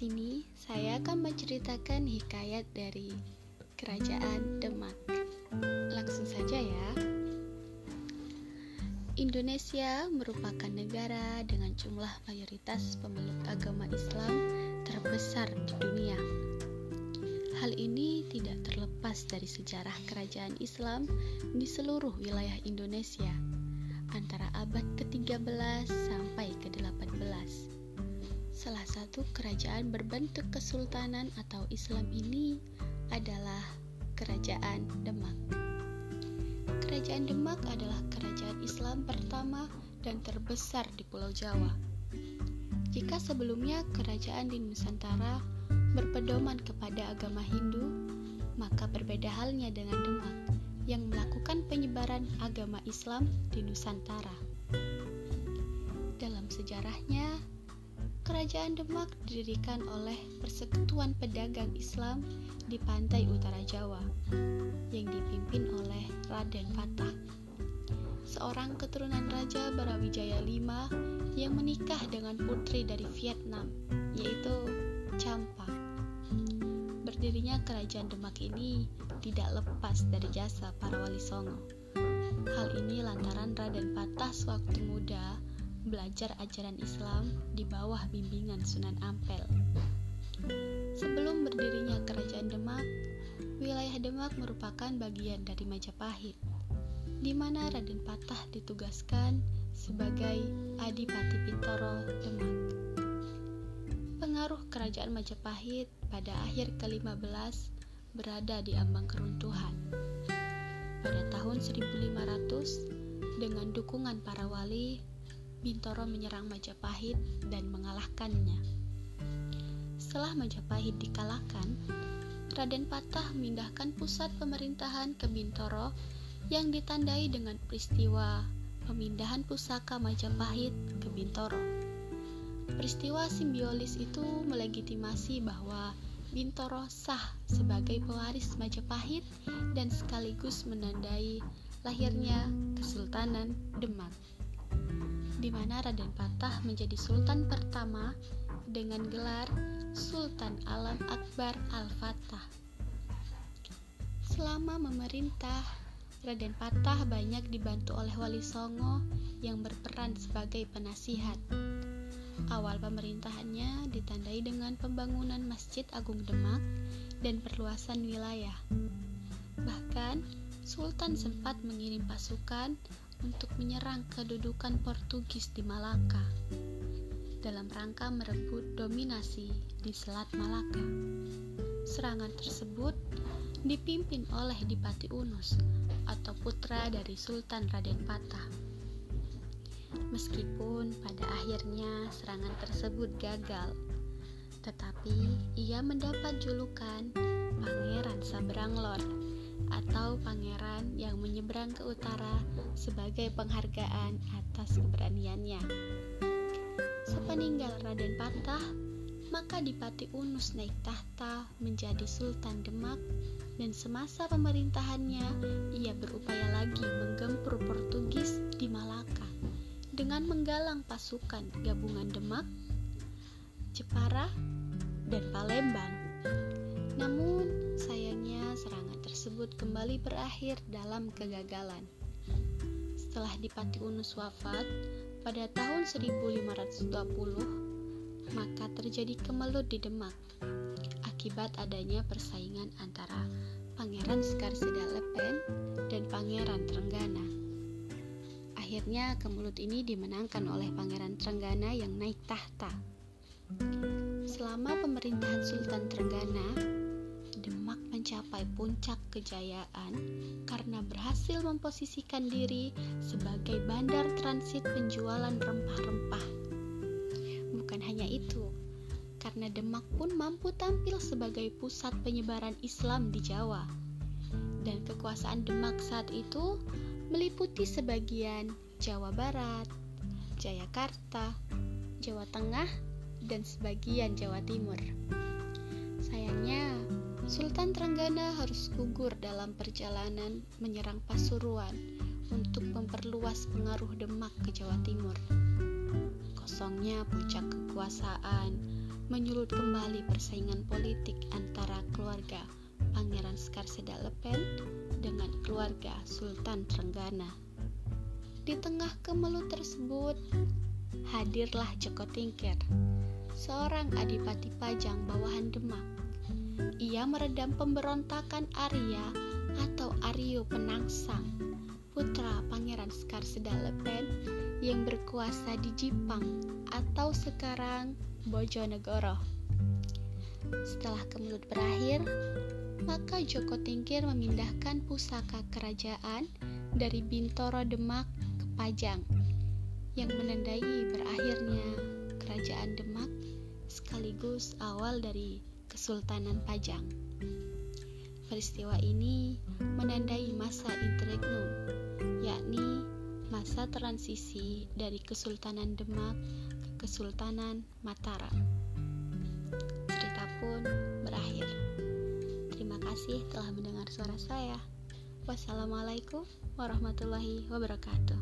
sini saya akan menceritakan hikayat dari Kerajaan Demak. Langsung saja ya. Indonesia merupakan negara dengan jumlah mayoritas pemeluk agama Islam terbesar di dunia. Hal ini tidak terlepas dari sejarah kerajaan Islam di seluruh wilayah Indonesia antara abad ke-13 sampai ke-18. Salah satu kerajaan berbentuk kesultanan atau Islam ini adalah Kerajaan Demak. Kerajaan Demak adalah kerajaan Islam pertama dan terbesar di Pulau Jawa. Jika sebelumnya kerajaan di Nusantara berpedoman kepada agama Hindu, maka berbeda halnya dengan Demak yang melakukan penyebaran agama Islam di Nusantara. Dalam sejarahnya, Kerajaan Demak didirikan oleh Persekutuan Pedagang Islam di pantai utara Jawa yang dipimpin oleh Raden Patah, seorang keturunan Raja Brawijaya V yang menikah dengan putri dari Vietnam, yaitu Champa. Berdirinya kerajaan Demak ini tidak lepas dari jasa para wali songo. Hal ini lantaran Raden Patah sewaktu muda belajar ajaran Islam di bawah bimbingan Sunan Ampel. Sebelum berdirinya kerajaan Demak, wilayah Demak merupakan bagian dari Majapahit, di mana Raden Patah ditugaskan sebagai Adipati Bintoro Demak. Pengaruh kerajaan Majapahit pada akhir ke-15 berada di ambang keruntuhan. Pada tahun 1500, dengan dukungan para wali, Bintoro menyerang Majapahit dan mengalahkannya. Setelah Majapahit dikalahkan, Raden Patah memindahkan pusat pemerintahan ke Bintoro yang ditandai dengan peristiwa pemindahan pusaka Majapahit ke Bintoro. Peristiwa simbiolis itu melegitimasi bahwa Bintoro sah sebagai pewaris Majapahit dan sekaligus menandai lahirnya Kesultanan Demak, di mana Raden Patah menjadi sultan pertama dengan gelar Sultan Alam Akbar Al-Fatah. Selama memerintah, Raden Patah banyak dibantu oleh Wali Songo yang berperan sebagai penasihat. Awal pemerintahannya ditandai dengan pembangunan Masjid Agung Demak dan perluasan wilayah. Bahkan, Sultan sempat mengirim pasukan untuk menyerang kedudukan Portugis di Malaka dalam rangka merebut dominasi di Selat Malaka. Serangan tersebut dipimpin oleh Dipati Unus atau putra dari Sultan Raden Patah. Meskipun pada akhirnya serangan tersebut gagal, tetapi ia mendapat julukan Pangeran Sabranglor atau pangeran yang menyeberang ke utara sebagai penghargaan atas keberaniannya. Sepeninggal Raden Patah, maka Dipati Unus naik tahta menjadi Sultan Demak dan semasa pemerintahannya ia berupaya lagi menggempur Portugis di Malaka dengan menggalang pasukan gabungan Demak, Jepara, dan Palembang. Namun, serangan tersebut kembali berakhir dalam kegagalan. Setelah Dipati Unus wafat pada tahun 1520, maka terjadi kemelut di Demak akibat adanya persaingan antara Pangeran Sekarsida Lepen dan Pangeran Trenggana. Akhirnya kemulut ini dimenangkan oleh Pangeran Trenggana yang naik tahta. Selama pemerintahan Sultan Trenggana, Demak mencapai puncak kejayaan karena berhasil memposisikan diri sebagai bandar transit penjualan rempah-rempah. Bukan hanya itu, karena Demak pun mampu tampil sebagai pusat penyebaran Islam di Jawa. Dan kekuasaan Demak saat itu meliputi sebagian Jawa Barat, Jayakarta, Jawa Tengah, dan sebagian Jawa Timur. Sayangnya, Sultan Trenggana harus gugur dalam perjalanan menyerang Pasuruan untuk memperluas pengaruh Demak ke Jawa Timur. Kosongnya puncak kekuasaan menyulut kembali persaingan politik antara keluarga Pangeran Skarseda Lepen dengan keluarga Sultan Trenggana. Di tengah kemelut tersebut, hadirlah Joko Tingkir, seorang adipati pajang bawahan Demak. Ia meredam pemberontakan Arya atau Aryo Penangsang, putra Pangeran Skarseda Lepen yang berkuasa di Jipang atau sekarang Bojonegoro. Setelah kemelut berakhir, maka Joko Tingkir memindahkan pusaka kerajaan dari Bintoro Demak ke Pajang yang menandai berakhirnya kerajaan Demak sekaligus awal dari Kesultanan Pajang. Peristiwa ini menandai masa interregnum, yakni masa transisi dari Kesultanan Demak Kesultanan Mataram. Cerita pun berakhir. Terima kasih telah mendengar suara saya. Wassalamualaikum warahmatullahi wabarakatuh.